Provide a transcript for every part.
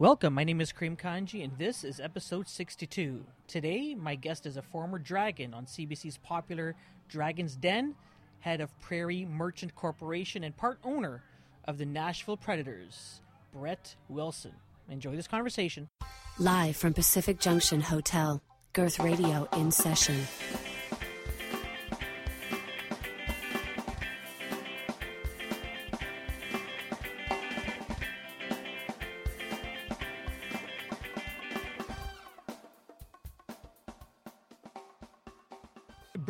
Welcome, my name is Kareem Kanji, and this is episode 62. Today, my guest is a former dragon on CBC's popular Dragon's Den, head of Prairie Merchant Corporation, and part owner of the Nashville Predators, Brett Wilson. Enjoy this conversation. Live from Pacific Junction Hotel, Girth Radio in session.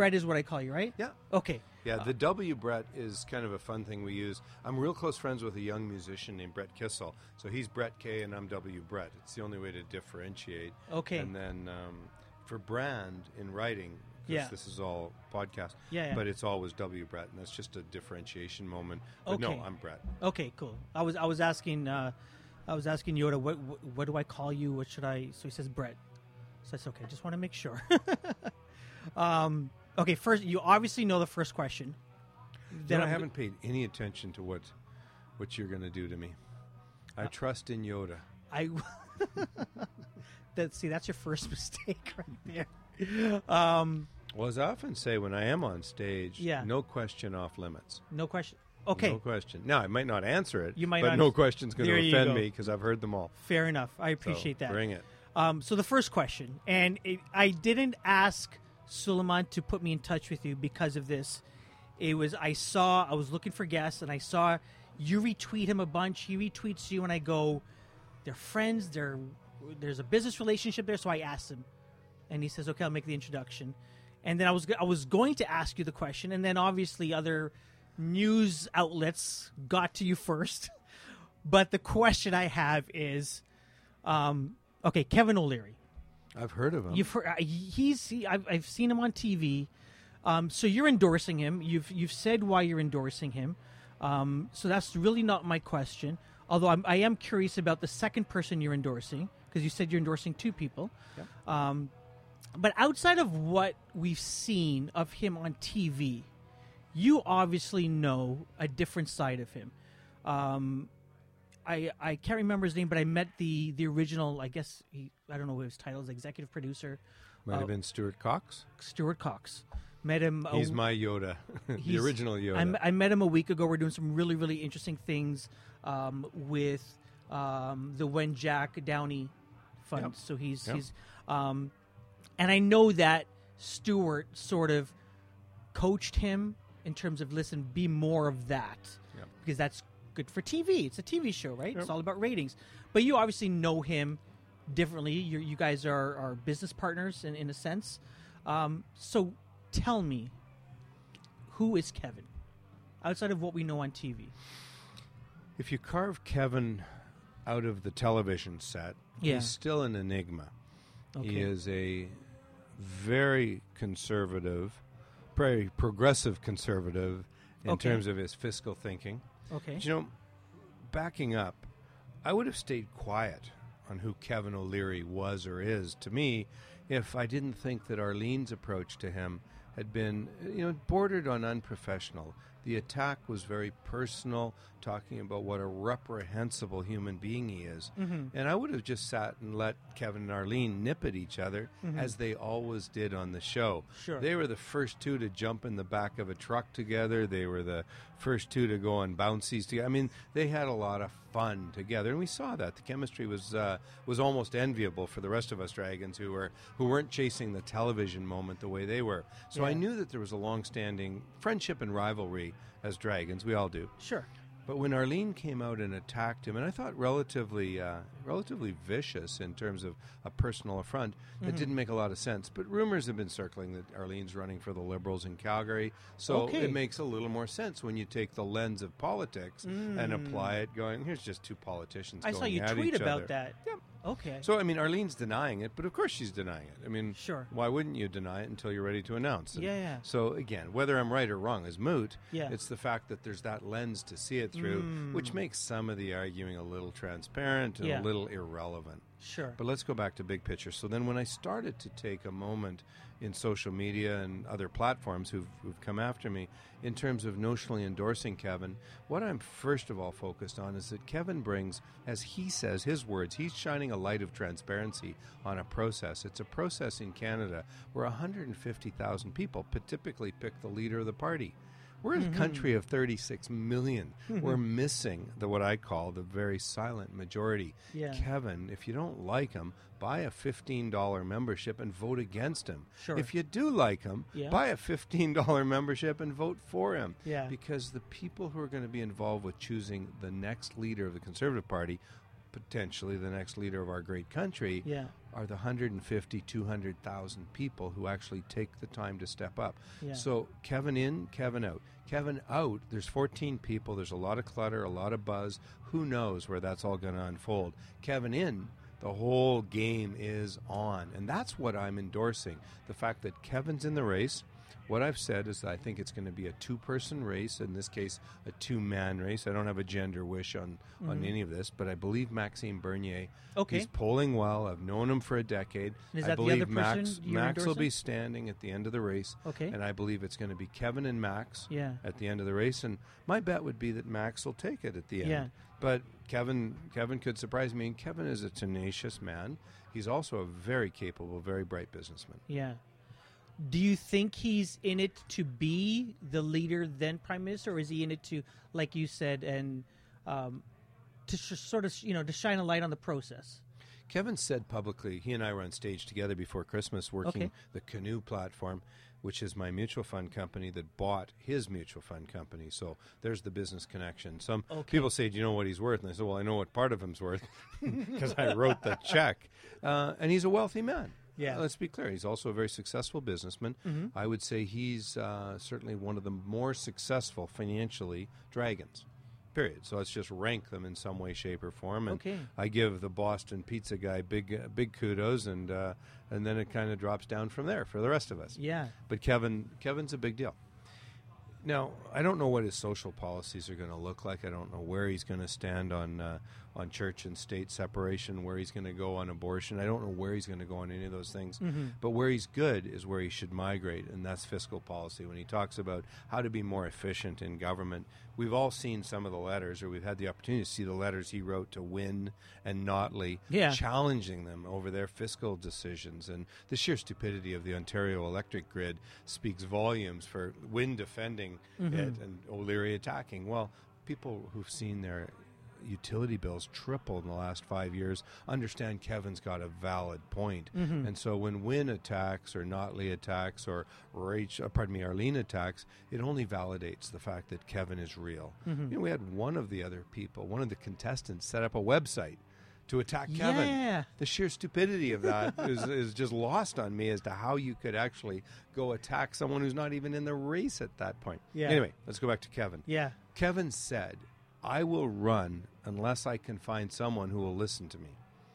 Brett is what I call you, right? Yeah. Okay. Yeah, the W Brett is kind of a fun thing we use. I'm real close friends with a young musician named Brett Kissel. So he's Brett K and I'm W Brett. It's the only way to differentiate. Okay. And then um, for brand in writing, Yeah. this is all podcast. Yeah, yeah. But it's always W Brett, and that's just a differentiation moment. But Okay. no, I'm Brett. Okay, cool. I was I was asking uh, I was asking Yoda what, what what do I call you? What should I? So he says Brett. So that's okay. Just want to make sure. um, okay, first you obviously know the first question. Then I I'm- haven't paid any attention to what what you're going to do to me. Uh, I trust in Yoda. I that see that's your first mistake right there. Um, Well, as I often say when I am on stage, Yeah. no question off limits. no question. Okay, No question. Now, I might not answer it. You might but no question's going to offend me because I've heard them all. fair enough. I So appreciate that. Bring it. Um, so the first question, and it, I didn't ask Suleiman to put me in touch with you because of this. It was I saw I was looking for guests, and I saw you retweet him a bunch. He retweets you, and I go, "They're friends. They're there's a business relationship there." So I asked him, and he says, "Okay, I'll make the introduction." And then I was I was going to ask you the question, and then obviously other news outlets got to you first. But the question I have is, um, okay, Kevin O'Leary. I've heard of him. You've heard, uh, he's he, I've, I've seen him on TV. Um, so you're endorsing him. You've you've said why you're endorsing him. Um, so that's really not my question. Although I'm, I am curious about the second person you're endorsing because you said you're endorsing two people. Um, but outside of what we've seen of him on TV, you obviously know a different side of him. Um, I I can't remember his name, but I met the the original. I guess he I don't know what his title is. Executive producer Might uh, have been Stuart Coxe. Stuart Coxe. Met him. a- He's my Yoda, the original Yoda. I met him a week ago. We're doing some really really interesting things um, with um, the Wenjack Downie Fund. Yep. So he's Yep. he's um, and I know that Stuart sort of coached him in terms of listen, be more of that Yep. because that's good for TV. It's a TV show, right? It's all about ratings. But you obviously know him differently. You're, you guys are, are business partners in, in a sense. Um, so tell me, who is Kevin outside of what we know on TV? if you carve Kevin out of the television set, Yeah. he's still an enigma. Okay. He is a very conservative, very progressive conservative in Okay. terms of his fiscal thinking. Okay. But, you know, backing up, I would have stayed quiet on who Kevin O'Leary was or is to me if I didn't think that Arlene's approach to him had been, you know, bordered on unprofessional. The attack was very personal, talking about what a reprehensible human being he is. And I would have just sat and let Kevin and Arlene nip at each other as they always did on the show. Sure. They were the first two to jump in the back of a truck together. They were the first two to go on bouncies together. I mean, they had a lot of fun together, and we saw that the chemistry was uh, was almost enviable for the rest of us dragons who were who weren't chasing the television moment the way they were. So I knew that there was a long-standing friendship and rivalry as dragons. We all do. Sure. But when Arlene came out and attacked him, and I thought relatively, uh, relatively vicious in terms of a personal affront, Mm-hmm. that didn't make a lot of sense. But rumors have been circling that Arlene's running for the Liberals in Calgary, so Okay. it makes a little more sense when you take the lens of politics and apply it. Going, here's just two politicians. Mm. I saw you tweet about other. that. Yep. Okay. So I mean, Arlene's denying it, but of course she's denying it. I mean, Sure. Why wouldn't you deny it until you're ready to announce it? Yeah, yeah. So again, whether I'm right or wrong is moot. Yeah. It's the fact that there's that lens to see it through, which makes some of the arguing a little transparent and Mm. Yeah. a little irrelevant. Sure. But let's go back to big picture. So then, when I started to take a moment in social media and other platforms who've, who've come after me in terms of notionally endorsing Kevin, what I'm first of all focused on is that Kevin brings, as he says, his words, he's shining a light of transparency on a process. It's a process in Canada where 150,000 people typically pick the leader of the party. We're Mm-hmm. a country of 36 million. We're missing the what I call the very silent majority. Yeah. Kevin, if you don't like him, buy a $15 membership and vote against him. Sure. If you do like him, Yeah. buy a $15 membership and vote for him. Yeah. Because the people who are going to be involved with choosing the next leader of the Conservative Party, potentially the next leader of our great country, Yeah. are the 150, 200,000 people who actually take the time to step up. Yeah. So Kevin in, Kevin out. Kevin out, there's 14 people, there's a lot of clutter, a lot of buzz. Who knows where that's all going to unfold? Kevin in, the whole game is on. And that's what I'm endorsing. The fact that Kevin's in the race. What I've said is that I think it's going to be a two person race, in this case, a two man race. I don't have a gender wish on, on any of this, but I believe Maxime Bernier. Mm-hmm. Okay. He's polling well. I've known him for a decade. Is I that the believe other Max, person Max will be standing at the end of the race. Okay. And I believe it's going to be Kevin and Max Yeah. at the end of the race. And my bet would be that Max will take it at the end. Yeah. But Kevin Kevin could surprise me. And Kevin is a tenacious man. He's also a very capable, very bright businessman. Yeah. Do you think he's in it to be the leader, then prime minister, or is he in it to, like you said, and um, to sh- sort of, you know, to shine a light on the process? Kevin said publicly, he and I were on stage together before Christmas working Okay. the Canoe platform, which is my mutual fund company that bought his mutual fund company. So there's the business connection. Some Okay. people say, Do you know what he's worth? And I said, Well, I know what part of him's worth because I wrote the check. Uh, and he's a wealthy man. Yeah. Let's be clear. He's also a very successful businessman. I would say he's uh, certainly one of the more successful financially dragons. Period. So let's just rank them in some way, shape, or form. And Okay. I give the Boston pizza guy big, uh, big kudos, and uh, and then it kind of drops down from there for the rest of us. Yeah. But Kevin, Kevin's a big deal. Now, I don't know what his social policies are going to look like. I don't know where he's going to stand on uh, on church and state separation, where he's going to go on abortion. I don't know where he's going to go on any of those things. But where he's good is where he should migrate, and that's fiscal policy. When he talks about how to be more efficient in government, we've all seen some of the letters, or we've had the opportunity to see the letters he wrote to Wynne and Notley, Yeah. challenging them over their fiscal decisions. And the sheer stupidity of the Ontario electric grid speaks volumes for Wynne defending Mm-hmm. it and O'Leary attacking. Well, people who've seen their utility bills tripled in the last five years understand Kevin's got a valid point. Mm-hmm. And so when Wynne attacks or Notley attacks or Rach, uh, pardon me, Arlene attacks, it only validates the fact that Kevin is real. Mm-hmm. You know, we had one of the other people, one of the contestants, set up a website to attack Kevin. Yeah. The sheer stupidity of that is, is just lost on me as to how you could actually go attack someone who's not even in the race at that point. Yeah. Anyway, let's go back to Kevin. Yeah. Kevin said, I will run unless I can find someone who will listen to me.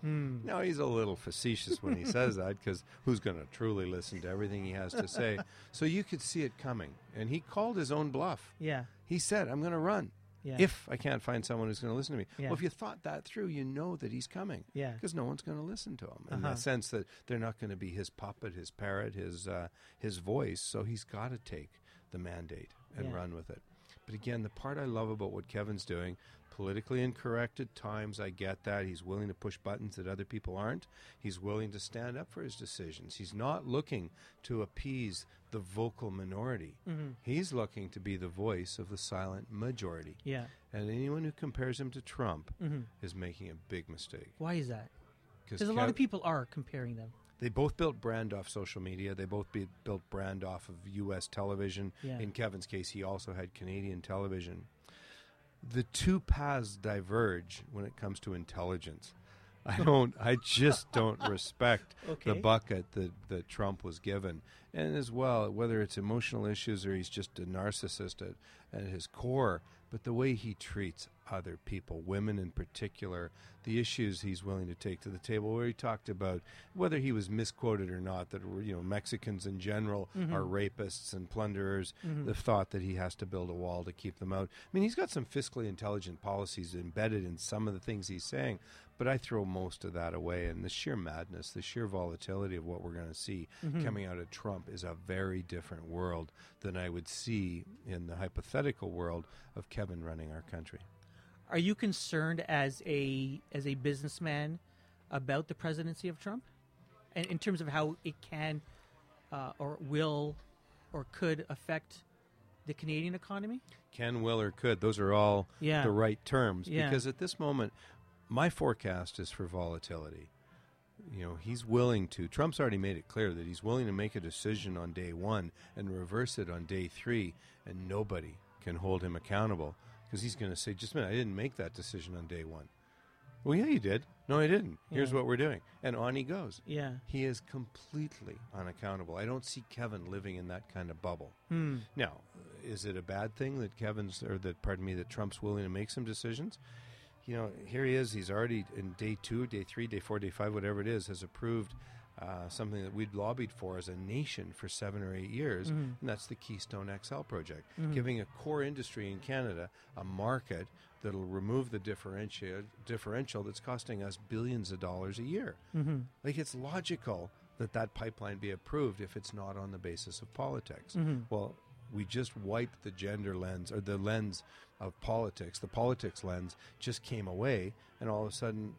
Now, he's a little facetious when he says that because who's going to truly listen to everything he has to say? So you could see it coming. And he called his own bluff. Yeah. He said, I'm going to run. Yeah. If I can't find someone who's going to listen to me. Yeah. Well, if you thought that through, you know that he's coming. Yeah. Because no one's going to listen to him. In Uh-huh. the sense that they're not going to be his puppet, his parrot, his, uh, his voice. So he's got to take the mandate and Yeah. run with it. But again, the part I love about what Kevin's doing, politically incorrect at times, I get that. He's willing to push buttons that other people aren't. He's willing to stand up for his decisions. He's not looking to appease the vocal minority. He's looking to be the voice of the silent majority. Yeah. And anyone who compares him to Trump Mm-hmm. is making a big mistake. Why is that? Because Because a lot of people are comparing them. They both built brand off social media. They both be, built brand off of U.S. television. Yeah. In Kevin's case, he also had Canadian television. The two paths diverge when it comes to intelligence. I don't. I just don't respect Okay. the bucket that, that Trump was given, and as well, whether it's emotional issues or he's just a narcissist at, at his core. But the way he treats other people, women in particular, the issues he's willing to take to the table. Where he talked about whether he was misquoted or not, that you know Mexicans in general mm-hmm. are rapists and plunderers. Mm-hmm. The thought that he has to build a wall to keep them out. I mean, he's got some fiscally intelligent policies embedded in some of the things he's saying, but I throw most of that away. And the sheer madness, the sheer volatility of what we're going to see mm-hmm. coming out of Trump is a very different world than I would see in the hypothetical world of Kevin running our country. Are you concerned as a as a businessman about the presidency of Trump, and in terms of how it can uh, or will or could affect the Canadian economy? Can, will, or could. Those are all Yeah. the right terms. Yeah. Because at this moment, my forecast is for volatility. You know, he's willing to. Trump's already made it clear that he's willing to make a decision on day one and reverse it on day three, and nobody can hold him accountable because he's going to say, "Just a minute, I didn't make that decision on day one." Well, yeah, you did. No, I didn't. Here's Yeah. what we're doing, and on he goes. Yeah. He is completely unaccountable. I don't see Kevin living in that kind of bubble. Hmm. Now, is it a bad thing that Kevin's or that pardon me that Trump's willing to make some decisions? You know, here he is. He's already in day two, day three, day four, day five, whatever it is, has approved uh, something that we'd lobbied for as a nation for seven or eight years, and that's the Keystone XL project, giving a core industry in Canada a market that'll remove the differential differential that's costing us billions of dollars a year. Mm-hmm. Like it's logical that that pipeline be approved if it's not on the basis of politics. Mm-hmm. Well, we just wiped the gender lens or the lens of politics. The politics lens just came away, and all of a sudden,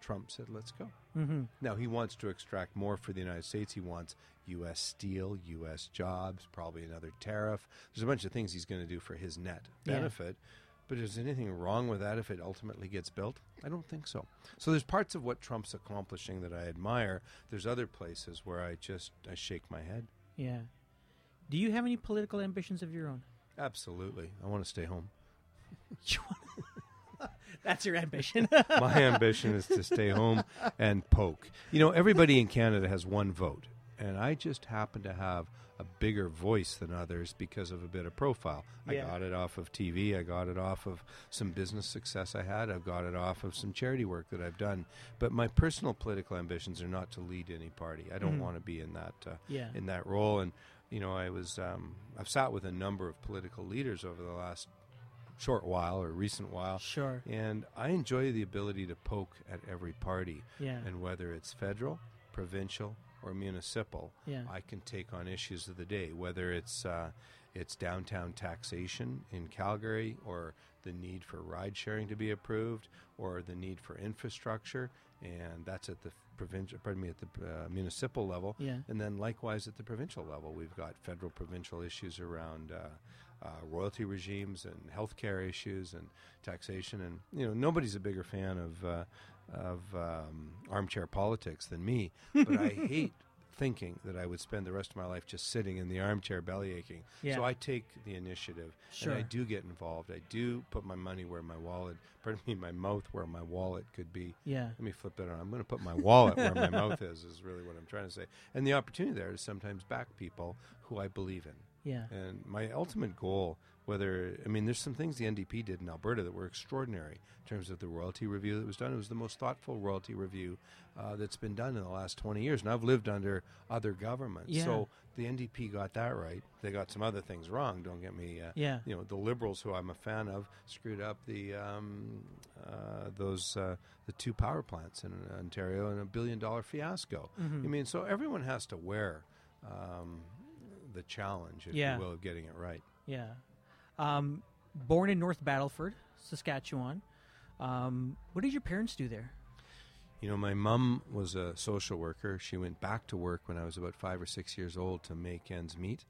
Trump said, "Let's go." Mm-hmm. Now he wants to extract more for the United States. He wants U.S. steel, U.S. jobs, probably another tariff. There's a bunch of things he's going to do for his net Yeah. benefit. But is anything wrong with that if it ultimately gets built? I don't think so. So there's parts of what Trump's accomplishing that I admire. There's other places where I just I shake my head. Yeah. Do you have any political ambitions of your own? Absolutely, I want to stay home. That's your ambition. My ambition is to stay home and poke. You know, everybody in Canada has one vote, and I just happen to have a bigger voice than others because of a bit of profile. I got it off of TV, I got it off of some business success I had, I've got it off of some charity work that I've done. But my personal political ambitions are not to lead any party. I don't want to be in that uh, Yeah. in that role and you know, I was um, I've sat with a number of political leaders over the last short while or recent while. Sure. And I enjoy the ability to poke at every party. Yeah. And whether it's federal, provincial, or municipal, Yeah. I can take on issues of the day. Whether it's uh, it's downtown taxation in Calgary, or the need for ride sharing to be approved, or the need for infrastructure, and that's at the provincial, pardon me, at the uh, municipal level. Yeah. And then likewise at the provincial level, we've got federal provincial issues around uh, uh, royalty regimes and healthcare issues and taxation. And you know, nobody's a bigger fan of uh, of um, armchair politics than me. But I hate thinking that I would spend the rest of my life just sitting in the armchair belly aching. Yeah. So I take the initiative and I do get involved. I do put my money where my wallet, pardon me, my mouth where my wallet could be. Yeah. Let me flip that on. I'm going to put my wallet where my mouth is, is really what I'm trying to say. And the opportunity there is sometimes back people who I believe in. Yeah. And my ultimate goal, whether, I mean, there's some things the NDP did in Alberta that were extraordinary in terms of the royalty review that was done. It was the most thoughtful royalty review uh, that's been done in the last 20 years. And I've lived under other governments. Yeah. So the NDP got that right. They got some other things wrong, don't get me. Uh, Yeah. You know, the Liberals, who I'm a fan of, screwed up the um, uh, those uh, the two power plants in Ontario in a billion dollar fiasco. Mm-hmm. I mean, so everyone has to wear um, the challenge, if Yeah. you will, of getting it right. Yeah. Um, born in North Battleford, Saskatchewan. Um, what did your parents do there? You know, my mom was a social worker. She went back to work when I was about five or six years old to make ends meet.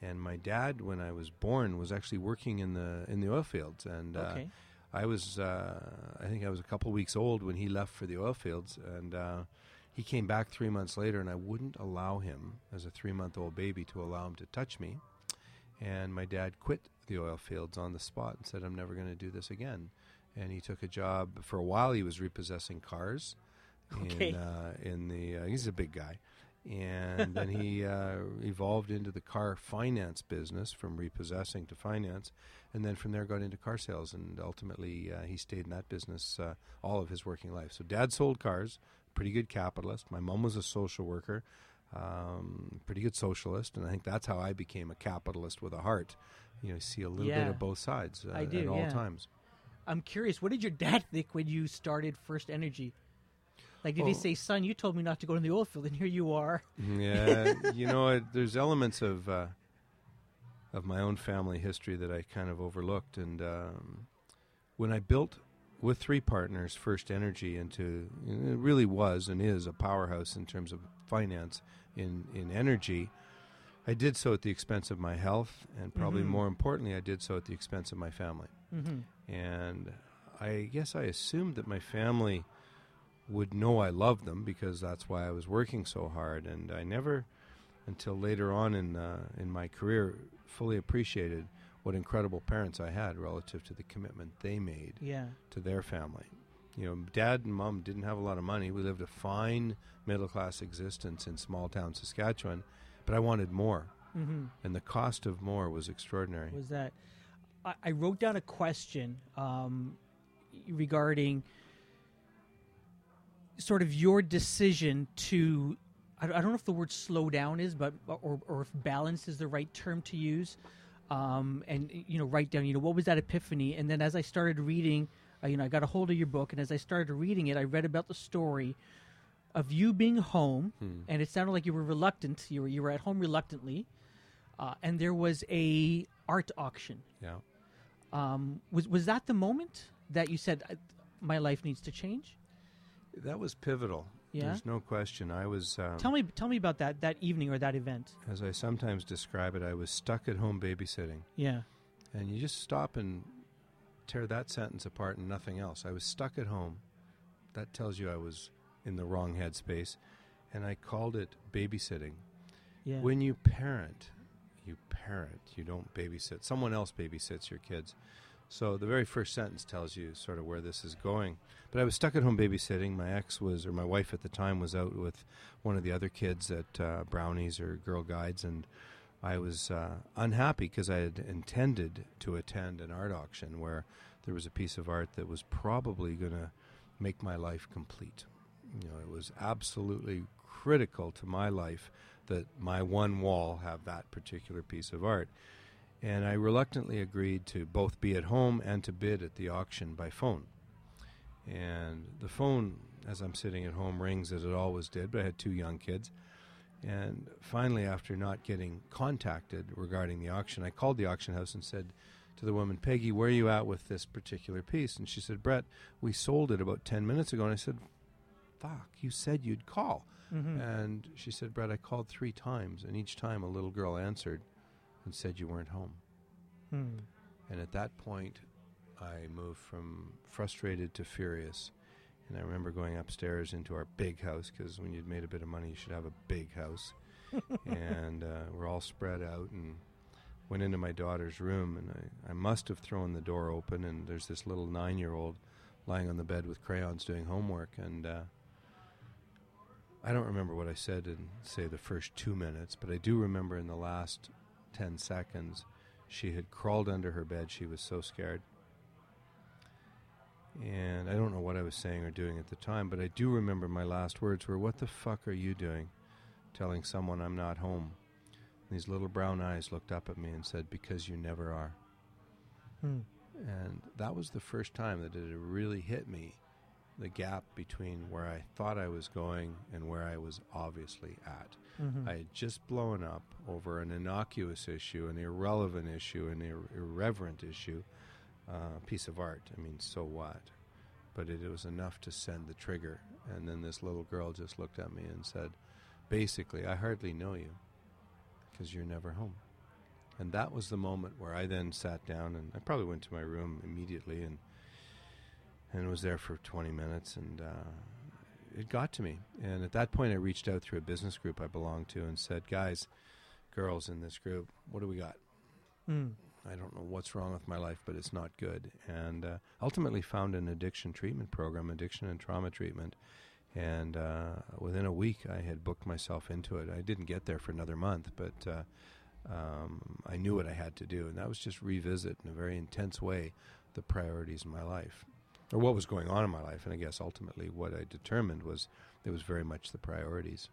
And my dad, when I was born, was actually working in the in the oil fields. And uh, I was, uh, I think I was a couple weeks old when he left for the oil fields, and uh, he came back three months later, and I wouldn't allow him, as a three month old baby, to allow him to touch me. And my dad quit the oil fields on the spot and said, "I'm never going to do this again." And he took a job for a while. He was repossessing cars Okay. in uh, in the. Uh, he's a big guy. and then he uh, evolved into the car finance business from repossessing to finance, and then from there got into car sales, and ultimately uh, he stayed in that business uh, all of his working life. So dad sold cars, pretty good capitalist. My mom was a social worker, um, pretty good socialist, and I think that's how I became a capitalist with a heart. You know, see a little bit of both sides uh, I do, at all yeah. times. I'm curious. What did your dad think when you started First Energy? Like, did he Oh. say, "Son, you told me not to go in the oil field, and here you are"? Yeah, you know, it, there's elements of uh, of my own family history that I kind of overlooked, and um, when I built with three partners First Energy into it really was and is a powerhouse in terms of finance in in energy. I did so at the expense of my health, and probably Mhm. more importantly, I did so at the expense of my family. Mm-hmm. And I guess I assumed that my family would know I loved them because that's why I was working so hard. And I never, until later on in uh, in my career, fully appreciated what incredible parents I had relative to the commitment they made Yeah. to their family. You know, dad and mom didn't have a lot of money. We lived a fine middle class existence in small town Saskatchewan, but I wanted more. Mm-hmm. And the cost of more was extraordinary. was that I, I wrote down a question um, regarding sort of your decision to I, I don't know if the word slow down is but or, or if balance is the right term to use um, and you know write down you know what was that epiphany and then as I started reading uh, you know I got a hold of your book and as I started reading it I read about the story of you being home Hmm. and it sounded like you were reluctant you were you were at home reluctantly uh, and there was a art auction. Yeah. Um, was was that the moment that you said my life needs to change? That was pivotal. Yeah? There's no question. I was, um, Tell me, tell me about that that evening or that event. as I sometimes describe it, I was stuck at home babysitting. Yeah, And you just stop and tear that sentence apart and nothing else. I was stuck at home. That tells you I was in the wrong headspace. And I called it babysitting. yeah. When you parent, you parent. You don't babysit. Someone else babysits your kids. So the very first sentence tells you sort of where this is going. But I was stuck at home babysitting. My ex was, or my wife at the time, was out with one of the other kids at uh, Brownies or Girl Guides, and I was uh, unhappy because I had intended to attend an art auction where there was a piece of art that was probably going to make my life complete. You know, it was absolutely critical to my life that my one wall have that particular piece of art. And I reluctantly agreed to both be at home and to bid at the auction by phone. And the phone, as I'm sitting at home, rings as it always did, but I had two young kids. And finally, after not getting contacted regarding the auction, I called the auction house and said to the woman, Peggy, where are you at with this particular piece? And she said, Brett, we sold it about 10 minutes ago. And I said, fuck, you said you'd call. Mhm. And she said, Brett, I called three times, and each time a little girl answered and said you weren't home. Hmm. And at that point, I moved from frustrated to furious. And I remember going upstairs into our big house because when you'd made a bit of money, you should have a big house. and uh, we're all spread out and went into my daughter's room. And I, I must have thrown the door open. And there's this little nine year old lying on the bed with crayons doing homework. And uh, I don't remember what I said in, say, the first two minutes, but I do remember in the last 10 seconds, she had crawled under her bed. She was so scared. And I don't know what I was saying or doing at the time, but I do remember my last words were, What the fuck are you doing? Telling someone I'm not home. And these little brown eyes looked up at me and said, Because you never are. Hmm. And that was the first time that it had really hit me the gap between where I thought I was going and where I was obviously at. Mhm. I had just blown up over an innocuous issue, an irrelevant issue, an ir- irreverent issue, uh, piece of art. I mean, so what? But it, was enough to send the trigger. And then this little girl just looked at me and said, basically, I hardly know you because you're never home. And that was the moment where I then sat down and I probably went to my room immediately and and was there for 20 minutes and uh, it got to me. And at that point, I reached out through a business group I belonged to and said, guys, girls in this group, what do we got? Hmm. I don't know what's wrong with my life, but it's not good. And uh, ultimately found an addiction treatment program, addiction and trauma treatment. And uh, within a week, I had booked myself into it. I didn't get there for another month, but uh, um, I knew what I had to do, and that was just revisit in a very intense way the priorities in my life, or what was going on in my life. And I guess ultimately, what I determined was it was very much the priorities.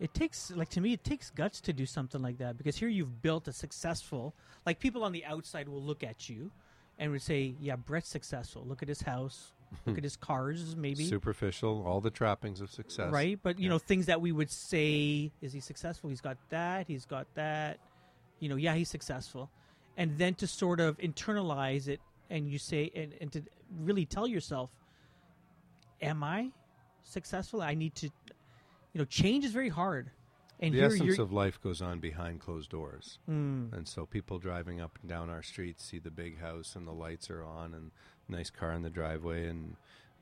It takes, like to me, it takes guts to do something like that because here you've built a successful. Like people on the outside will look at you and would say, "Yeah, Brett's successful. Look at his house. Look at his cars. Maybe Superficial, all the trappings of success. right, but you Yeah. know things that we would say, is he successful? He's got that. He's got that. You know, yeah, he's successful, and then to sort of internalize it and you say and, and to really tell yourself, "Am I successful? I need to." You know, change is very hard. And the essence of life goes on behind closed doors. Mm. And so people driving up and down our streets see the big house and the lights are on and nice car in the driveway and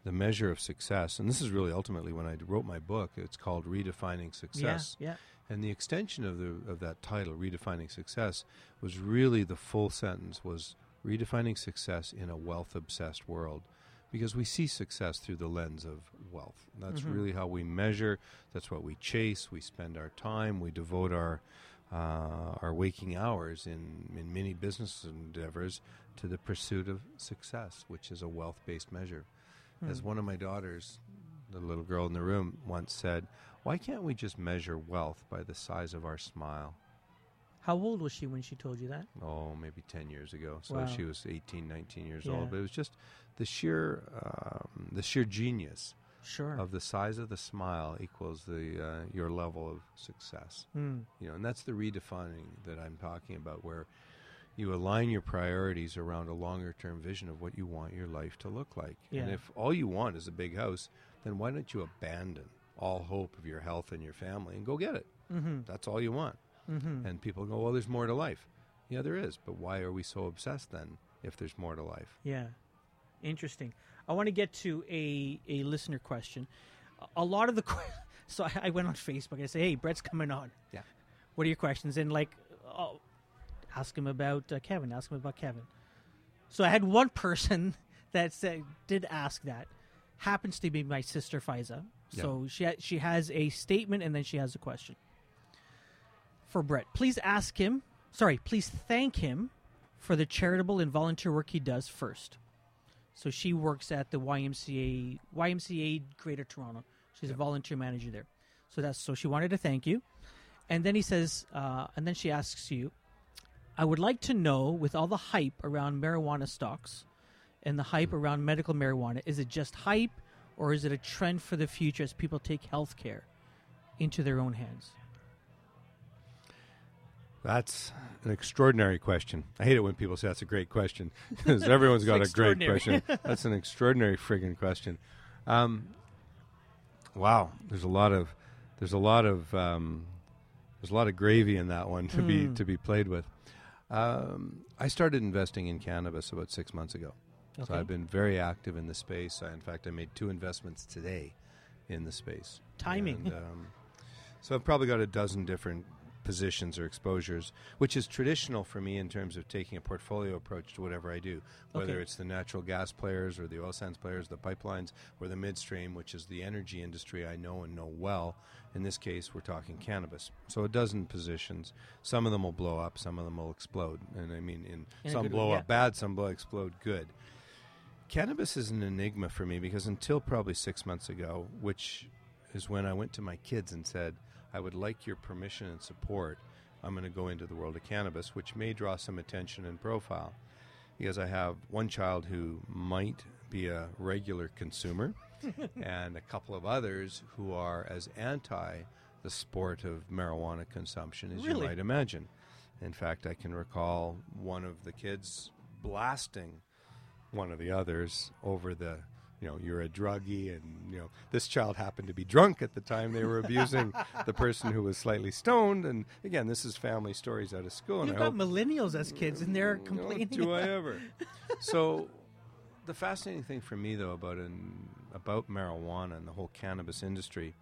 the measure of success. And this is really ultimately when I wrote my book. It's called Redefining Success. Yeah, yeah. And the extension of the of that title, Redefining Success, was really the full sentence was redefining success in a wealth obsessed world. Because we see success through the lens of wealth. That's Mhm. really how we measure. That's what we chase. We spend our time. We devote our uh, our waking hours in, in many business endeavors to the pursuit of success, which is a wealth based measure. As Hmm. one of my daughters, the little girl in the room, once said, Why can't we just measure wealth by the size of our smile? How old was she when she told you that? Oh, maybe 10 years ago. So Wow. she was 18, 19 years Yeah. old. But it was just the sheer, um, the sheer genius Sure. of the size of the smile equals the uh, your level of success. Mm. You know, and that's the redefining that I'm talking about, where you align your priorities around a longer term vision of what you want your life to look like. And if all you want is a big house, then why don't you abandon all hope of your health and your family and go get it? Mm-hmm. That's all you want. Mm-hmm. And people go, well, there's more to life. Yeah, there is. But why are we so obsessed then if there's more to life? Yeah. Interesting. I want to get to a, a listener question. A- lot of the que- so I, I went on Facebook and I say, "Hey, Brett's coming on. Yeah. What are your questions?" And like, oh, ask him about uh, Kevin. Ask him about Kevin. So I had one person that said, did ask that. Happens to be my sister Fiza. So she ha- she has a statement and then she has a question for Brett. Please ask him. Sorry, please thank him for the charitable and volunteer work he does first. So she works at the YMCA YMCA Greater Toronto. She's a volunteer manager there. So that's so she wanted to thank you, and then he says, uh, and then she asks you, I would like to know with all the hype around marijuana stocks, and the hype around medical marijuana, is it just hype, or is it a trend for the future as people take health care into their own hands? That's an extraordinary question. I hate it when people say that's a great question because everyone's got a great question. That's an extraordinary friggin' question. Um, wow, there's a lot of there's a lot of um, there's a lot of gravy in that one to be Mm. to be played with. Um, I started investing in cannabis about six months ago, so I've been very active in the space. I, in fact, I made two investments today in the space. Timing. And, um, so I've probably got a dozen different positions or exposures, which is traditional for me in terms of taking a portfolio approach to whatever I do, whether Okay. it's the natural gas players or the oil sands players, the pipelines, or the midstream, which is the energy industry I know and know well. In this case, we're talking cannabis. So a dozen positions. Some of them will blow up, some of them will explode. And I mean, in, In some way, blow yeah. up bad, some blow explode good. Cannabis is an enigma for me because until probably six months ago, which is when I went to my kids and said, I would like your permission and support. I'm going to go into the world of cannabis, which may draw some attention and profile because I have one child who might be a regular consumer and a couple of others who are as anti the sport of marijuana consumption as Really? you might imagine. In fact, I can recall one of the kids blasting one of the others over the you know you're a druggie and you know this child happened to be drunk at the time they were abusing the person who was slightly stoned and again this is family stories out of school You've I got millennials as kids, and they're mm, Oh, complaining. do I ever? so, the fascinating thing for me, though, about an, about marijuana and the whole cannabis industry,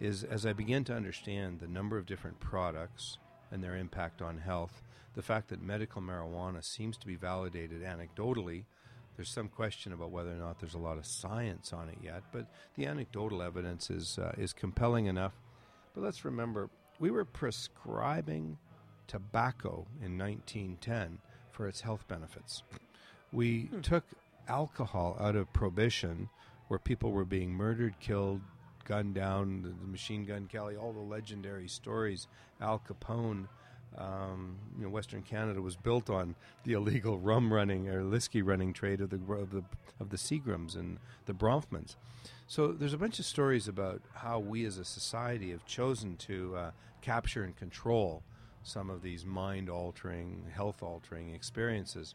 is as I begin to understand the number of different products and their impact on health, the fact that medical marijuana seems to be validated anecdotally There's some question about whether or not there's a lot of science on it yet, but the anecdotal evidence is uh, is compelling enough. But let's remember, we were prescribing tobacco in 1910 for its health benefits. We took alcohol out of prohibition, where people were being murdered, killed, gunned down, the, the machine gun Kelly, all the legendary stories, Al Capone. Um, you know, Western Canada was built on the illegal rum running or whiskey running trade of the of the of the Seagrams and the Bronfmans. So there's a bunch of stories about how we as a society have chosen to uh, capture and control some of these mind altering, health altering experiences.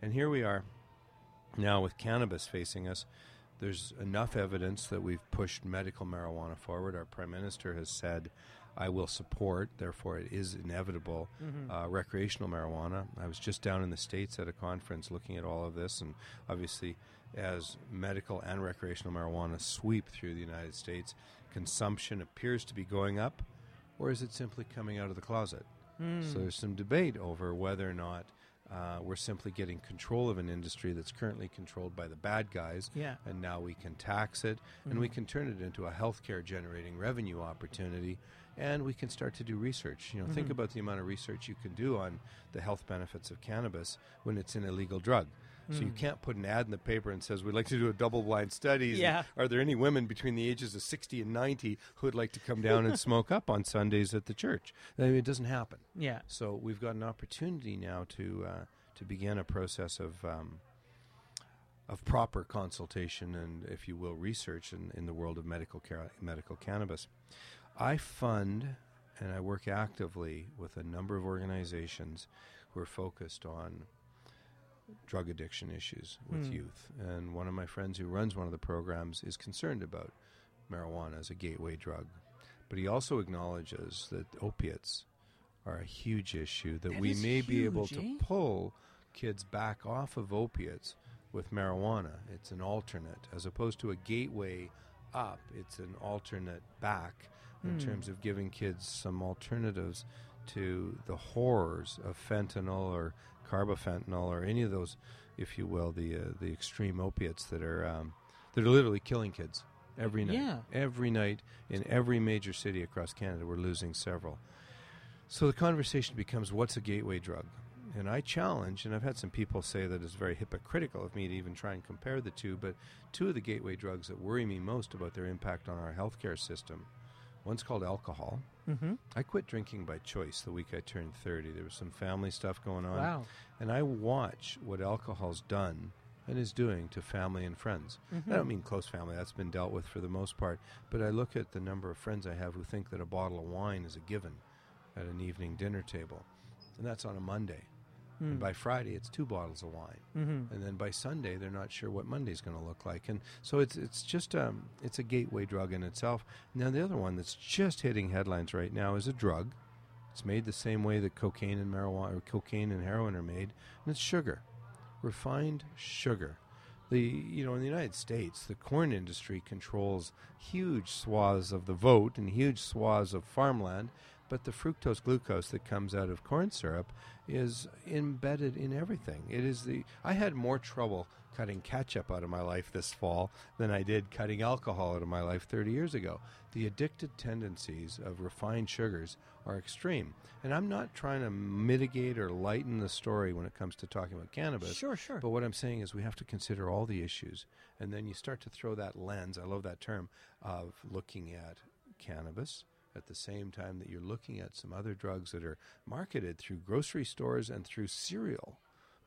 And here we are now with cannabis facing us. There's enough evidence that we've pushed medical marijuana forward. Our prime minister has said, I will support, therefore, it is inevitable, uh, recreational marijuana. I was just down in the States at a conference looking at all of this, and obviously, as medical and recreational marijuana sweep through the United States, consumption appears to be going up, or is it simply coming out of the closet? So there's some debate over whether or not uh, we're simply getting control of an industry that's currently controlled by the bad guys, Yeah. and now we can tax it, and we can turn it into a healthcare generating revenue opportunity, and we can start to do research. You know, think about the amount of research you can do on the health benefits of cannabis when it's an illegal drug. So you can't put an ad in the paper and says we'd like to do a double-blind study. Yeah. Are there any women between the ages of 60 and 90 who would like to come down and smoke up on Sundays at the church? I mean, it doesn't happen. Yeah. So we've got an opportunity now to uh, to begin a process of um, of proper consultation and, if you will, research in, in the world of medical care, medical cannabis. I fund and I work actively with a number of organizations who are focused on drug addiction issues with youth. And one of my friends who runs one of the programs is concerned about marijuana as a gateway drug. But he also acknowledges that opiates are a huge issue, that, That we may be able huge, to eh? pull kids back off of opiates with marijuana. It's an alternate, as opposed to a gateway up, it's an alternate back in Hmm. terms of giving kids some alternatives to the horrors of fentanyl or carbafentanil or any of those, if you will, the uh, the extreme opiates that are um, that are literally killing kids every night. Yeah. Every night in every major city across Canada, we're losing several. So the conversation becomes what's a gateway drug? And I challenge, and I've had some people say that it's very hypocritical of me to even try and compare the two, but two of the gateway drugs that worry me most about their impact on our healthcare system one's called alcohol. Mm-hmm. I quit drinking by choice the week I turned 30. There was some family stuff going on. Wow. And I watch what alcohol's done and is doing to family and friends. I don't mean close family, that's been dealt with for the most part. But I look at the number of friends I have who think that a bottle of wine is a given at an evening dinner table. And that's on a Monday. And by Friday, it's two bottles of wine, Mm-hmm. and then by Sunday, they're not sure what Monday's going to look like. And so it's it's just um, it's a gateway drug in itself. Now the other one that's just hitting headlines right now is a drug. It's made the same way that cocaine and marijuana, or cocaine and heroin are made, and it's sugar, refined sugar. The you know in the United States, the corn industry controls huge swaths of the vote and huge swaths of farmland, but the fructose glucose that comes out of corn syrup is embedded in everything. It is the I had more trouble cutting ketchup out of my life this fall than I did cutting alcohol out of my life 30 years ago. The addicted tendencies of refined sugars are extreme. And I'm not trying to mitigate or lighten the story when it comes to talking about cannabis. Sure, sure. But what I'm saying is we have to consider all the issues. And then you start to throw that lens, I love that term, of looking at cannabis at the same time that you're looking at some other drugs that are marketed through grocery stores and through cereal.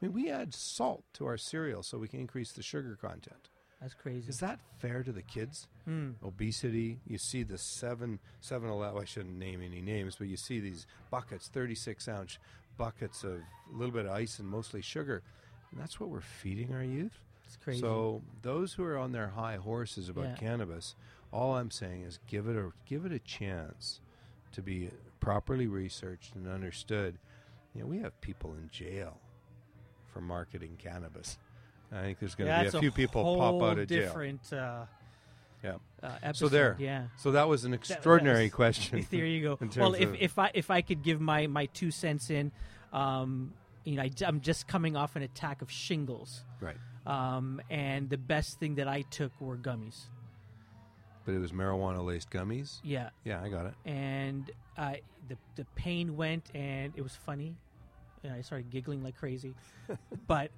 I mean, we add salt to our cereal so we can increase the sugar content. That's crazy. Is that fair to the kids? Mm. Obesity. You see the seven, seven eleven. I shouldn't name any names, but you see these buckets, thirty-six ounce buckets of a little bit of ice and mostly sugar, and that's what we're feeding our youth. It's crazy. So those who are on their high horses about Yeah. cannabis, all I'm saying is give it a give it a chance to be properly researched and understood. You know, we have people in jail for marketing cannabis. I think there's going to yeah, be a few people pop out of jail. different, Uh, Yeah. uh, So there. Yeah. So that was an That- extraordinary that's- question. there you go. Well, if, if I if I could give my my two cents in, um, you know, I, am just coming off an attack of shingles. right. um, and the best thing that I took were gummies. But it was marijuana laced gummies. Yeah, Yeah, I got it. and uh, the the pain went, and it was funny. And I started giggling like crazy, but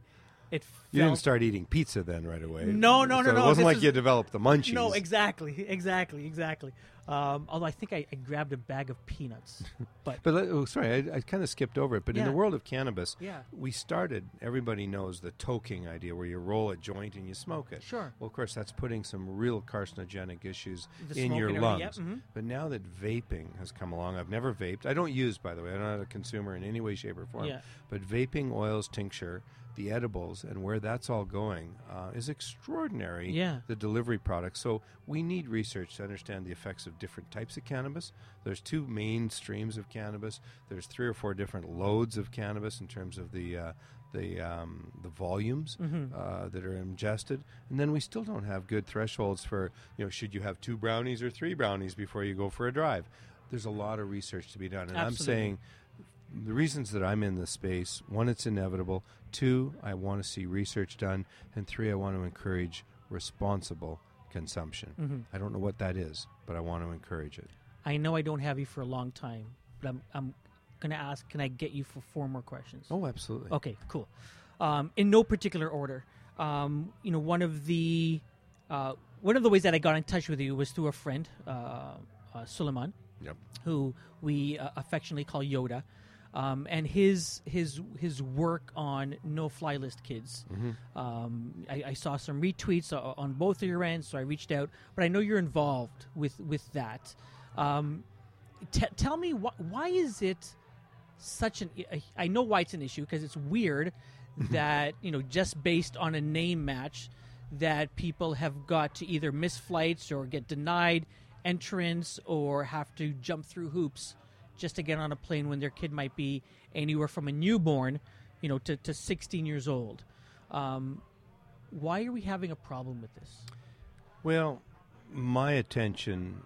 it You felt didn't start eating pizza then right away. No, no, no, So no, It wasn't this like is- you developed the munchies. No, exactly, exactly, exactly. Um, although I think I, I grabbed a bag of peanuts, but But oh, sorry, I, I kind of skipped over it. But in the world of cannabis, Yeah. we started. Everybody knows the toking idea, where you roll a joint and you smoke it. Sure. Well, of course, that's putting some real carcinogenic issues The in your lungs. yep, mhm. But now that vaping has come along, I've never vaped. I don't use, by the way. I'm not a consumer in any way, shape, or form. Yeah. But vaping, oils, tincture, the edibles, and where that's all going uh, is extraordinary. Yeah. The delivery products. So we need research to understand the effects of different types of cannabis. There's two main streams of cannabis. There's three or four different loads of cannabis in terms of the. Uh, the um, the volumes Mm-hmm. uh, that are ingested, and then we still don't have good thresholds for you know should you have two brownies or three brownies before you go for a drive. There's a lot of research to be done, and I'm saying the reasons that I'm in this space one, it's inevitable. Two, I want to see research done, and three, I want to encourage responsible consumption. Mm-hmm. I don't know what that is, but I want to encourage it. I know I don't have you for a long time, but I'm I'm gonna ask. Can I get you for four more questions? Oh, absolutely. Okay, cool. Um, in no particular order. Um, you know, one of the uh, one of the ways that I got in touch with you was through a friend, uh, uh, Suleiman, Yep. who we uh, affectionately call Yoda, um, and his his his work on no fly list kids. Um, I, I saw some retweets on both of your ends, so I reached out. But I know you're involved with with that. Um, t- tell me wh- why is it such an? I know why it's an issue because it's weird that you know just based on a name match that people have got to either miss flights or get denied entrance or have to jump through hoops just to get on a plane when their kid might be anywhere from a newborn, you know, to, to 16 years old. Um, why are we having a problem with this? Well, my attention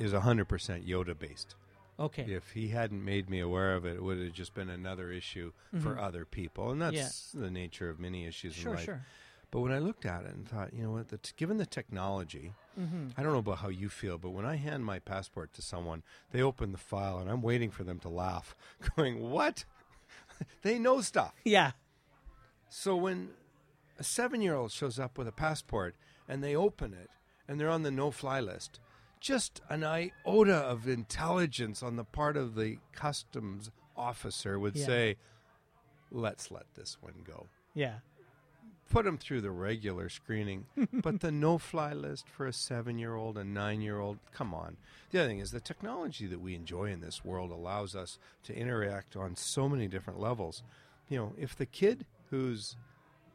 is 100% Yoda based. Okay. If he hadn't made me aware of it, it would have just been another issue for other people, and that's the nature of many issues Sure, in life. sure. But when I looked at it and thought, you know what, the t- given the technology, mm-hmm. I don't know about how you feel, but when I hand my passport to someone, they open the file, and I'm waiting for them to laugh, going, "What? they know stuff." Yeah. So when a seven year old shows up with a passport and they open it and they're on the no fly list, just an iota of intelligence on the part of the customs officer would Yeah. say, let's let this one go. Yeah. Put them through the regular screening, but the no fly list for a seven year old, a nine year old, come on. The other thing is the technology that we enjoy in this world allows us to interact on so many different levels. You know, if the kid who's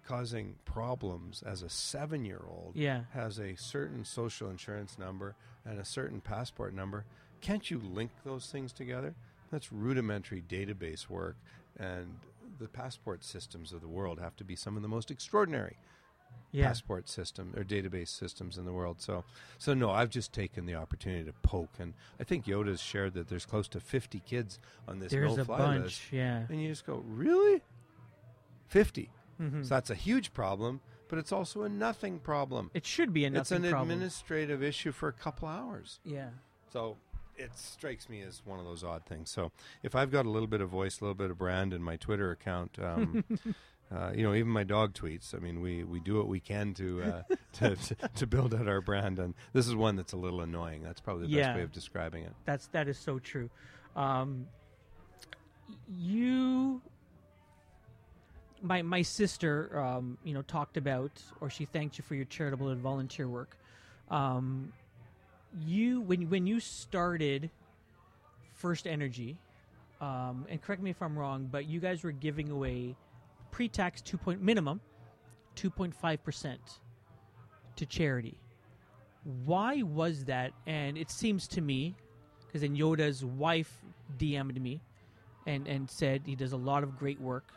causing problems as a seven year old Yeah. has a certain social insurance number and a certain passport number, can't you link those things together? That's rudimentary database work, and the passport systems of the world have to be some of the most extraordinary Yeah. passport system or database systems in the world. So, so no, I've just taken the opportunity to poke, and I think Yoda's shared that there's close to 50 kids on this There's a no-fly bunch. list, Yeah. and you just go, really, 50? Mhm. So that's a huge problem, but it's also a nothing problem. It should be a nothing. It's an problem. administrative issue for a couple hours. yeah. So it strikes me as one of those odd things. So if I've got a little bit of voice, a little bit of brand in my Twitter account, um, uh, you know, even my dog tweets. I mean, we, we do what we can to, uh, to, to to build out our brand, and this is one that's a little annoying. That's probably the Yeah. best way of describing it. That's that is so true. Um, you, my my sister, um, you know, talked about, or she thanked you for your charitable and volunteer work. Um, you when when you started First Energy, um, and correct me if I'm wrong, but you guys were giving away pre-tax two point minimum, two point five percent to charity. Why was that? And it seems to me, because then Yoda's wife DM'd me and, and said he does a lot of great work.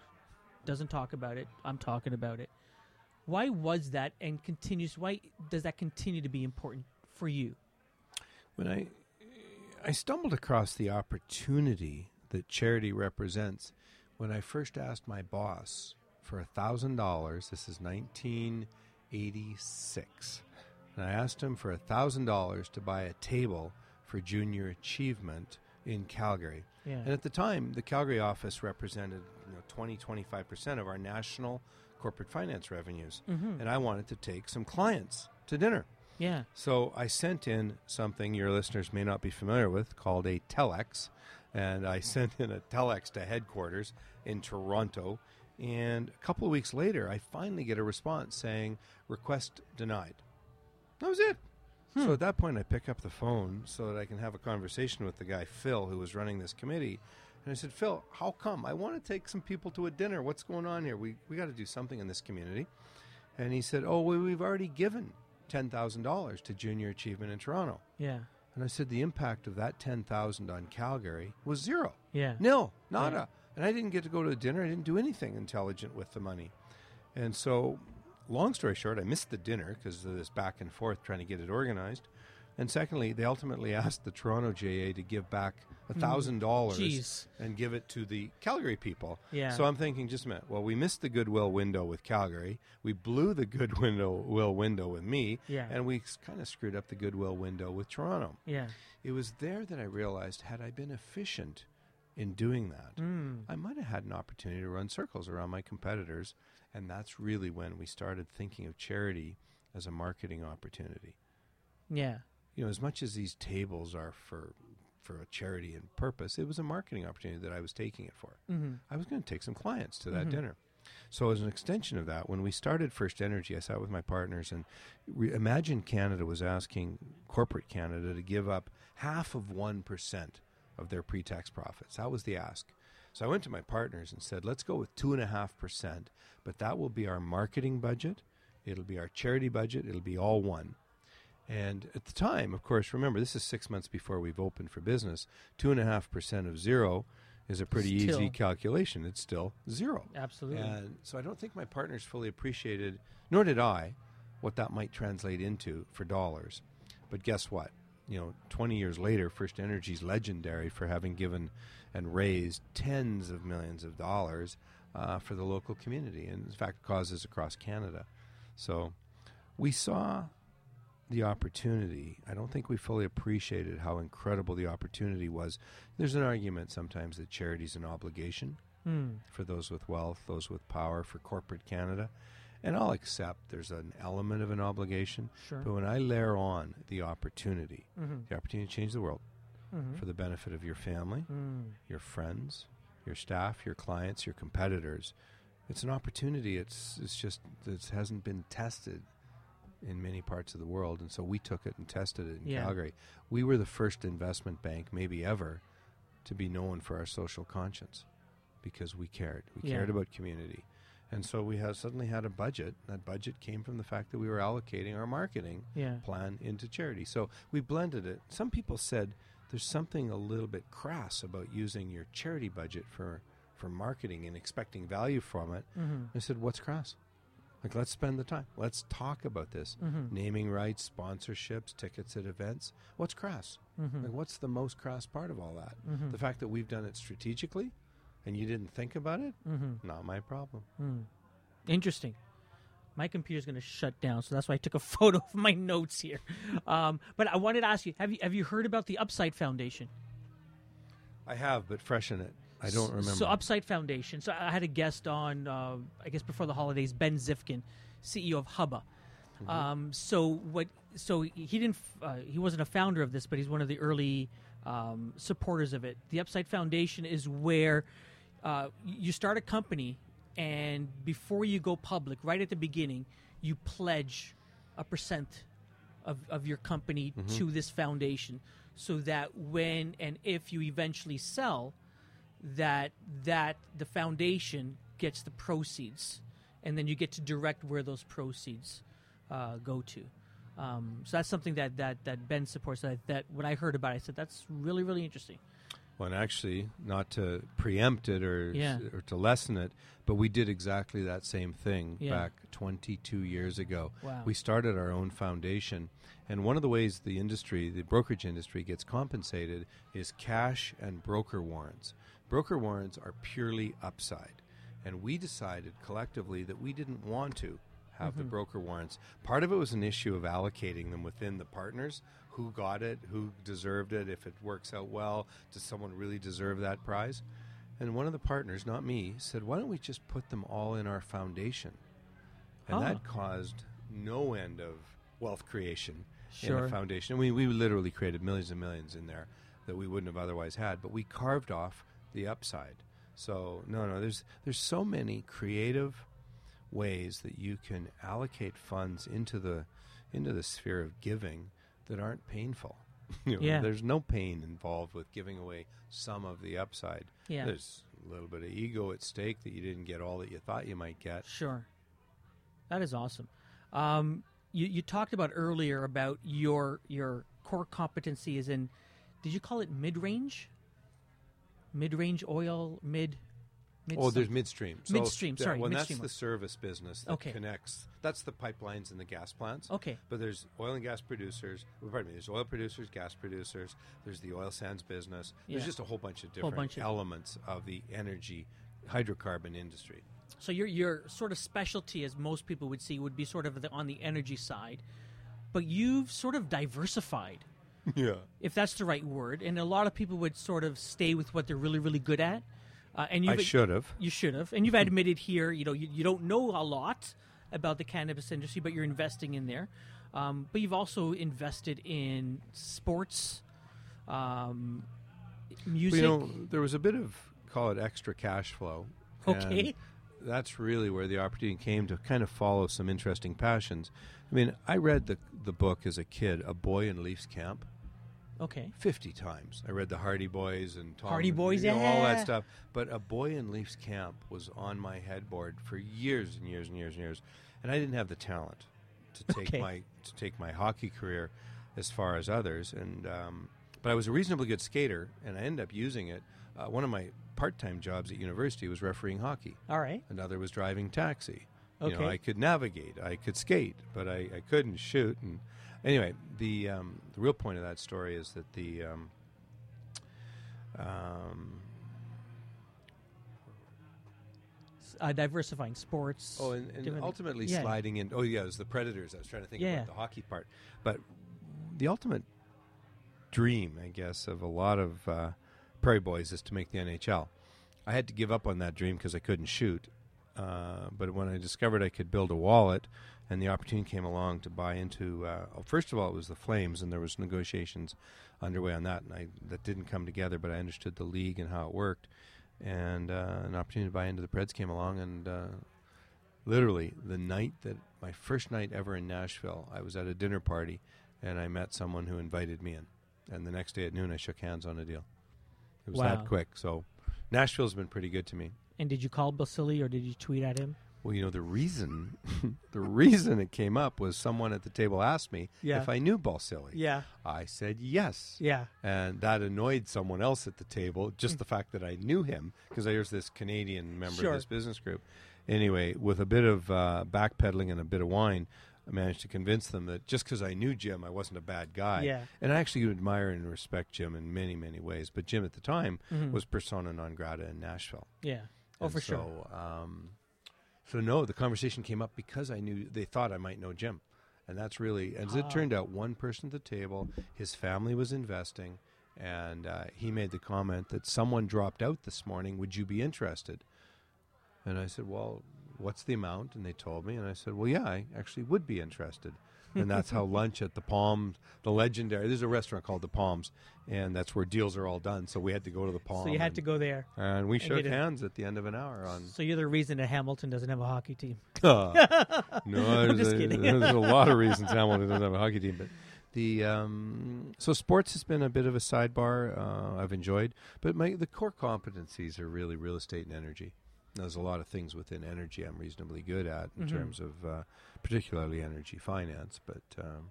Doesn't talk about it. I'm talking about it. Why was that and continues? Why does that continue to be important for you? When I I stumbled across the opportunity that charity represents when I first asked my boss for a thousand dollars. This is 1986, and I asked him for a thousand dollars to buy a table for junior achievement in Calgary. Yeah. And at the time, the Calgary office represented you know, 20, 25% of our national corporate finance revenues. Mm-hmm. And I wanted to take some clients to dinner. Yeah. So I sent in something your listeners may not be familiar with called a telex. And I sent in a telex to headquarters in Toronto. And a couple of weeks later, I finally get a response saying, request denied. That was it. So hmm. at that point, I pick up the phone so that I can have a conversation with the guy, Phil, who was running this committee. And I said, Phil, how come? I want to take some people to a dinner. What's going on here? We, we got to do something in this community. And he said, Oh, well, we've already given $10,000 to junior achievement in Toronto. Yeah. And I said, The impact of that 10000 on Calgary was zero. Yeah. Nil, nada. And I didn't get to go to a dinner. I didn't do anything intelligent with the money. And so, long story short, I missed the dinner because of this back and forth trying to get it organized. And secondly, they ultimately asked the Toronto JA to give back a thousand dollars and give it to the Calgary people. Yeah. So I'm thinking, just a minute. Well, we missed the goodwill window with Calgary. We blew the goodwill window with me. Yeah. And we kind of screwed up the goodwill window with Toronto. Yeah. It was there that I realized had I been efficient in doing that, Mm. I might have had an opportunity to run circles around my competitors. And that's really when we started thinking of charity as a marketing opportunity. Yeah. You know, as much as these tables are for for a charity and purpose, it was a marketing opportunity that I was taking it for. Mm-hmm. I was going to take some clients to that Mhm. dinner. So, as an extension of that, when we started First Energy, I sat with my partners and re- Imagine Canada was asking corporate Canada to give up half of 1% of their pre tax profits. That was the ask. So, I went to my partners and said, let's go with 2.5%, but that will be our marketing budget, it'll be our charity budget, it'll be all one. And at the time, of course, remember, this is six months before we've opened for business. 2.5% of zero is a pretty Still. easy calculation. It's still zero. Absolutely. And so I don't think my partners fully appreciated, nor did I, what that might translate into for dollars. But guess what? You know, 20 years later, First Energy's legendary for having given and raised tens of millions of dollars uh, for the local community, and in fact, causes across Canada. So we saw the opportunity. I don't think we fully appreciated how incredible the opportunity was. There's an argument sometimes that charity is an obligation Mm. for those with wealth, those with power, for corporate Canada. And I'll accept there's an element of an obligation. Sure. But when I layer on the opportunity, Mhm. the opportunity to change the world Mhm. for the benefit of your family, Mm. your friends, your staff, your clients, your competitors, it's an opportunity. It's it's just it hasn't been tested in many parts of the world, and so we took it and tested it in Yeah. Calgary. We were the first investment bank, maybe ever, to be known for our social conscience because we cared. We Yeah. cared about community. And so we have suddenly had a budget. That budget came from the fact that we were allocating our marketing Yeah. plan into charity. So we blended it. Some people said there's something a little bit crass about using your charity budget for for marketing and expecting value from it. Mm-hmm. I said, "What's crass? Like, let's spend the time. Let's talk about this. Mm-hmm. Naming rights, sponsorships, tickets at events. What's crass? Mm-hmm. Like, what's the most crass part of all that? Mhm. The fact that we've done it strategically, and you didn't think about it. Mm-hmm. Not my problem. Mm. Interesting. My computer's going to shut down, so that's why I took a photo of my notes here. Um, but I wanted to ask you: Have you have you heard about the Upside Foundation? I have, but freshen it. I don't remember. So Upside Foundation. So I had a guest on, uh, I guess before the holidays, Ben Zifkin, CEO of Hubba. Mm-hmm. Um, so what? So he didn't. Uh, he wasn't a founder of this, but he's one of the early um, supporters of it. The Upside Foundation is where uh, you start a company, and before you go public, right at the beginning, you pledge a percent of, of your company Mm-hmm. to this foundation, so that when and if you eventually sell, that that the foundation gets the proceeds, and then you get to direct where those proceeds uh, go to. Um, so that's something that, that, that Ben supports. That, that when I heard about it, I said that's really really interesting. Well, and actually, not to preempt it or Yeah. or to lessen it, but we did exactly that same thing Yeah. back 22 years ago. Wow. We started our own foundation, and one of the ways the industry, the brokerage industry, gets compensated is cash and broker warrants. Broker warrants are purely upside. and we decided collectively that we didn't want to have the broker warrants. Part of it was an issue of allocating them within the partners. Who got it? Who deserved it? If it works out well, does someone really deserve that prize? And one of the partners, not me, said, "Why don't we just put them all in our foundation?" And Ah. that caused no end of wealth creation in the foundation. I mean, we literally created millions and millions in there that we wouldn't have otherwise had, but we carved off the upside. So no, no, there's there's so many creative ways that you can allocate funds into the into the sphere of giving that aren't painful. You know, Yeah. There's no pain involved with giving away some of the upside. Yeah. There's a little bit of ego at stake that you didn't get all that you thought you might get. Sure. That is awesome. Um, you, you talked about earlier about your your core competency is in, did you call it mid range? Mid range oil, mid. mid Oh, there's midstream. So Midstream, sorry, Well, midstream. that's the service business that Okay. connects. That's the pipelines and the gas plants. Okay. But there's oil and gas producers. well, Pardon me. There's oil producers, gas producers. There's the oil sands business. There's Yeah. just a whole bunch of different bunch of- elements of the energy hydrocarbon industry. So your your sort of specialty, as most people would see, would be sort of the, on the energy side, but you've sort of diversified, yeah. if that's the right word. And a lot of people would sort of stay with what they're really really good at. Uh, and you've, should have. You should have, and you've admitted here, you know, you, you don't know a lot about the cannabis industry, but you're investing in there. Um, but you've also invested in sports, um, Well, music. you know, there was a bit of call it extra cash flow. Okay. That's really where the opportunity came to kind of follow some interesting passions. I mean, I read the the book as a kid, A Boy in Leaf's Camp. Okay, 50 times. I read the Hardy Boys and Tom, Hardy Boys, you know, all that stuff. But A Boy in Leaf's Camp was on my headboard for years and years and years and years, and I didn't have the talent to take Okay. my to take my hockey career as far as others. And um, but I was a reasonably good skater, and I ended up using it. Uh, one of my part-time jobs at university was refereeing hockey. all right, Another was driving taxi. You know, Okay. I could navigate, I could skate, but I, I couldn't shoot. And anyway, the um, the real point of that story is that the um, um, uh, diversifying sports. oh, and, and ultimately yeah. sliding in. Oh, yeah, it was the Predators. I was trying to think Yeah. about the hockey part, but the ultimate dream, I guess, of a lot of uh, Prairie Boys is to make the NHL. I had to give up on that dream because I couldn't shoot. Uh, but when I discovered I could build a wallet, and the opportunity came along to buy into, uh, oh, first of all, it was the Flames, and there was negotiations underway on that, and I that didn't come together. But I understood the league and how it worked, and uh, an opportunity to buy into the Preds came along, and uh, literally the night that my first night ever in Nashville, I was at a dinner party, and I met someone who invited me in, and the next day at noon, I shook hands on a deal. It was Wow. that quick. So Nashville's been pretty good to me. And did you call Balsillie or did you tweet at him? Well, you know, the reason the reason it came up was someone at the table asked me Yeah. if I knew Balsillie. Yeah, I said yes. yeah, And that annoyed someone else at the table, just the fact that I knew him, because there's this Canadian member Sure. of this business group. Anyway, with a bit of uh, backpedaling and a bit of wine, I managed to convince them that just because I knew Jim, I wasn't a bad guy. Yeah. And I actually admire and respect Jim in many, many ways. But Jim at the time Mhm. was persona non grata in Nashville. yeah. Oh, And for sure. so, Um, so no, the conversation came up because I knew they thought I might know Jim, and that's really as it Ah. turned out, one person at the table, his family was investing, and uh, he made the comment that someone dropped out this morning. Would you be interested? And I said, well, what's the amount? And they told me, and I said, well, yeah, I actually would be interested. And that's how lunch at the Palms, the legendary. There's a restaurant called the Palms, and that's where deals are all done. So we had to go to the Palm. So you had and- to go there. and we shook hands at the end of an hour on. So you're the reason that Hamilton doesn't have a hockey team. no, there's, just a, kidding. there's a lot of reasons Hamilton doesn't have a hockey team, but the um, so sports has been a bit of a sidebar. Uh, I've enjoyed, but my the core competencies are really real estate and energy. There's a lot of things within energy I'm reasonably good at in Mhm. terms of uh, particularly energy finance, but. Um,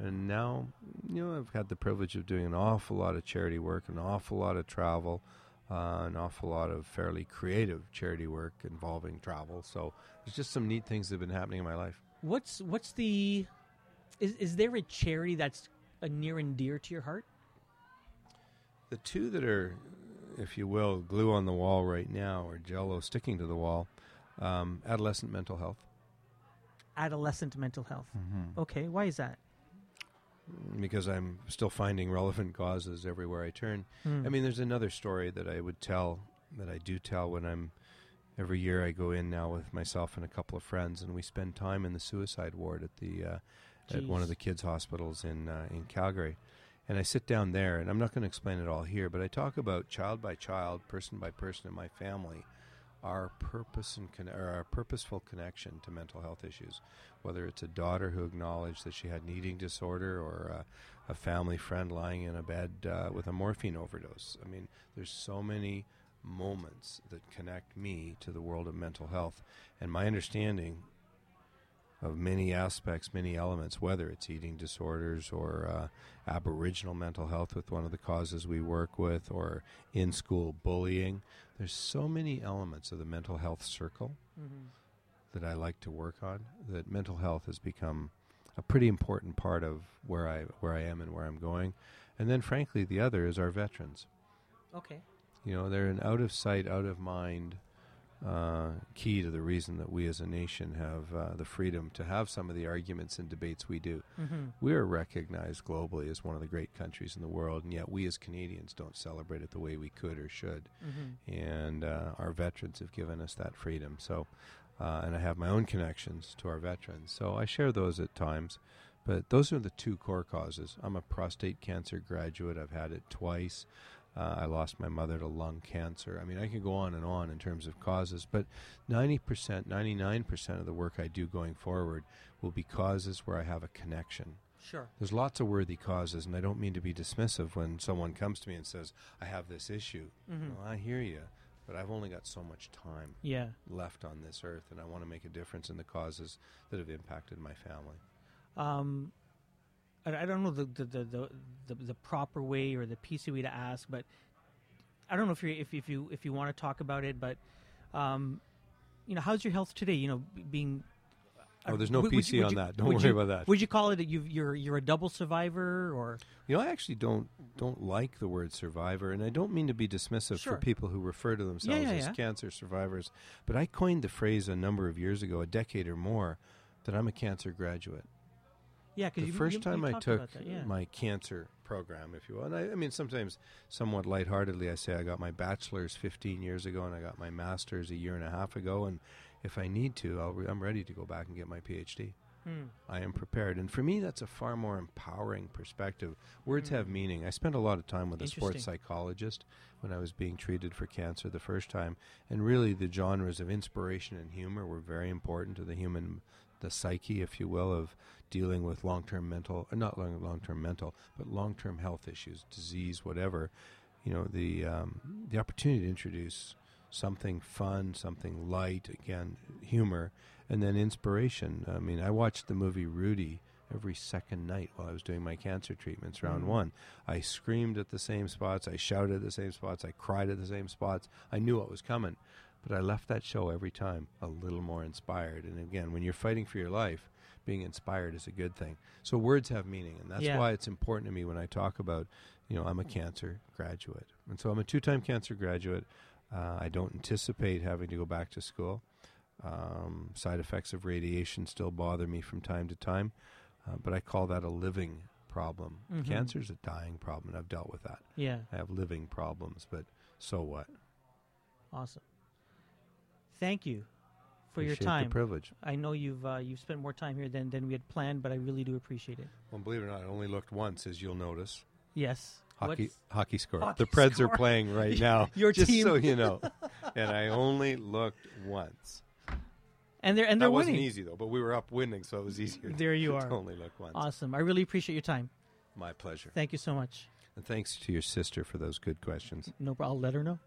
and now, you know, I've had the privilege of doing an awful lot of charity work, an awful lot of travel, uh, an awful lot of fairly creative charity work involving travel. So there's just some neat things that have been happening in my life. What's what's the is is there a charity that's uh, near and dear to your heart? The two that are if you will, glue on the wall right now, or Jello sticking to the wall. Um, adolescent mental health. Adolescent mental health. Mm-hmm. Okay, why is that? Because I'm still finding relevant causes everywhere I turn. Hmm. I mean, there's another story that I would tell that I do tell when I'm every year I go in now with myself and a couple of friends, and we spend time in the suicide ward at the uh, at one of the kids' hospitals in uh, in Calgary. And I sit down there, and I'm not going to explain it all here, but I talk about child by child, person by person in my family, our purpose and con- our purposeful connection to mental health issues. Whether it's a daughter who acknowledged that she had an eating disorder, or uh, a family friend lying in a bed uh, with a morphine overdose. I mean, there's so many moments that connect me to the world of mental health, and my understanding of many aspects, many elements, whether it's eating disorders or uh, Aboriginal mental health with one of the causes we work with, or in school bullying. There's so many elements of the mental health circle Mhm. that I like to work on. That mental health has become a pretty important part of where I where I am and where I'm going. And then, frankly, the other is our veterans. Okay. You know, they're an out of sight, out of mind uh, key to the reason that we as a nation have uh, the freedom to have some of the arguments and debates we do. Mm-hmm. We are recognized globally as one of the great countries in the world, and yet we as Canadians don't celebrate it the way we could or should. Mm-hmm. And uh, our veterans have given us that freedom. So, uh, and I have my own connections to our veterans, so I share those at times. But those are the two core causes. I'm a prostate cancer graduate. I've had it twice. Uh, I lost my mother to lung cancer. I mean, I can go on and on in terms of causes, but 90%, 99% of the work I do going forward will be causes where I have a connection. Sure. There's lots of worthy causes, and I don't mean to be dismissive when someone comes to me and says, I have this issue. Mhm. Well, I hear you, but I've only got so much time Yeah. left on this earth, and I want to make a difference in the causes that have impacted my family. Um, I, I don't know the the, the the the proper way or the PC way to ask, but I don't know if you if if you if you want to talk about it, but um, you know, how's your health today? You know, being Oh, there's no would- would PC you- on that. Don't worry you- about that. Would you call it that you've, you're you're a double survivor or You know, I actually don't don't like the word survivor, and I don't mean to be dismissive Sure. for people who refer to themselves yeah, as yeah. cancer survivors. But I coined the phrase a number of years ago, a decade or more, that I'm a cancer graduate. Yeah? Because the you, first you- time you I took that, yeah. my cancer program, if you will, and I, I mean sometimes somewhat lightheartedly, I say I got my bachelor's 15 years ago, and I got my master's a year and a half ago, and if I need to, I'll re- I'm ready to go back and get my PhD. Hmm. I am prepared, and for me, that's a far more empowering perspective. Words have meaning. I spent a lot of time with a sports psychologist when I was being treated for cancer the first time, and really the genres of inspiration and humor were very important to the human, the psyche, if you will, of dealing with long-term mental, uh, not long, long-term mental, but long-term health issues, disease, whatever. You know, the um, the opportunity to introduce something fun, something light, again, humor, and then inspiration. I mean, I watched the movie Rudy every second night while I was doing my cancer treatments, round Mhm. one. I screamed at the same spots, I shouted at the same spots, I cried at the same spots. I knew what was coming, but I left that show every time a little more inspired. And again, when you're fighting for your life, being inspired is a good thing. So words have meaning, and that's Yeah. why it's important to me when I talk about, you know, I'm a cancer graduate. And so I'm a two time cancer graduate. Uh, I don't anticipate having to go back to school. Um, side effects of radiation still bother me from time to time, uh, but I call that a living problem. Mhm. Cancer is a dying problem, and I've dealt with that. yeah, I have living problems, but so what? awesome. Thank you for your Appreciate time. The privilege. I know you've uh, you've spent more time here than, than we had planned, but I really do appreciate it. Well, believe it or not, I only looked once, as you'll notice. Yes. Hockey, What's- hockey score. Hockey the Preds score. are playing right now. Your just team. so you know. and I only looked once. and they're and they're that wasn't easy though, but we were up winning, so it was easier. There you are. only look once. Awesome. I really appreciate your time. My pleasure. Thank you so much. And thanks to your sister for those good questions. No, problem. I'll let her know.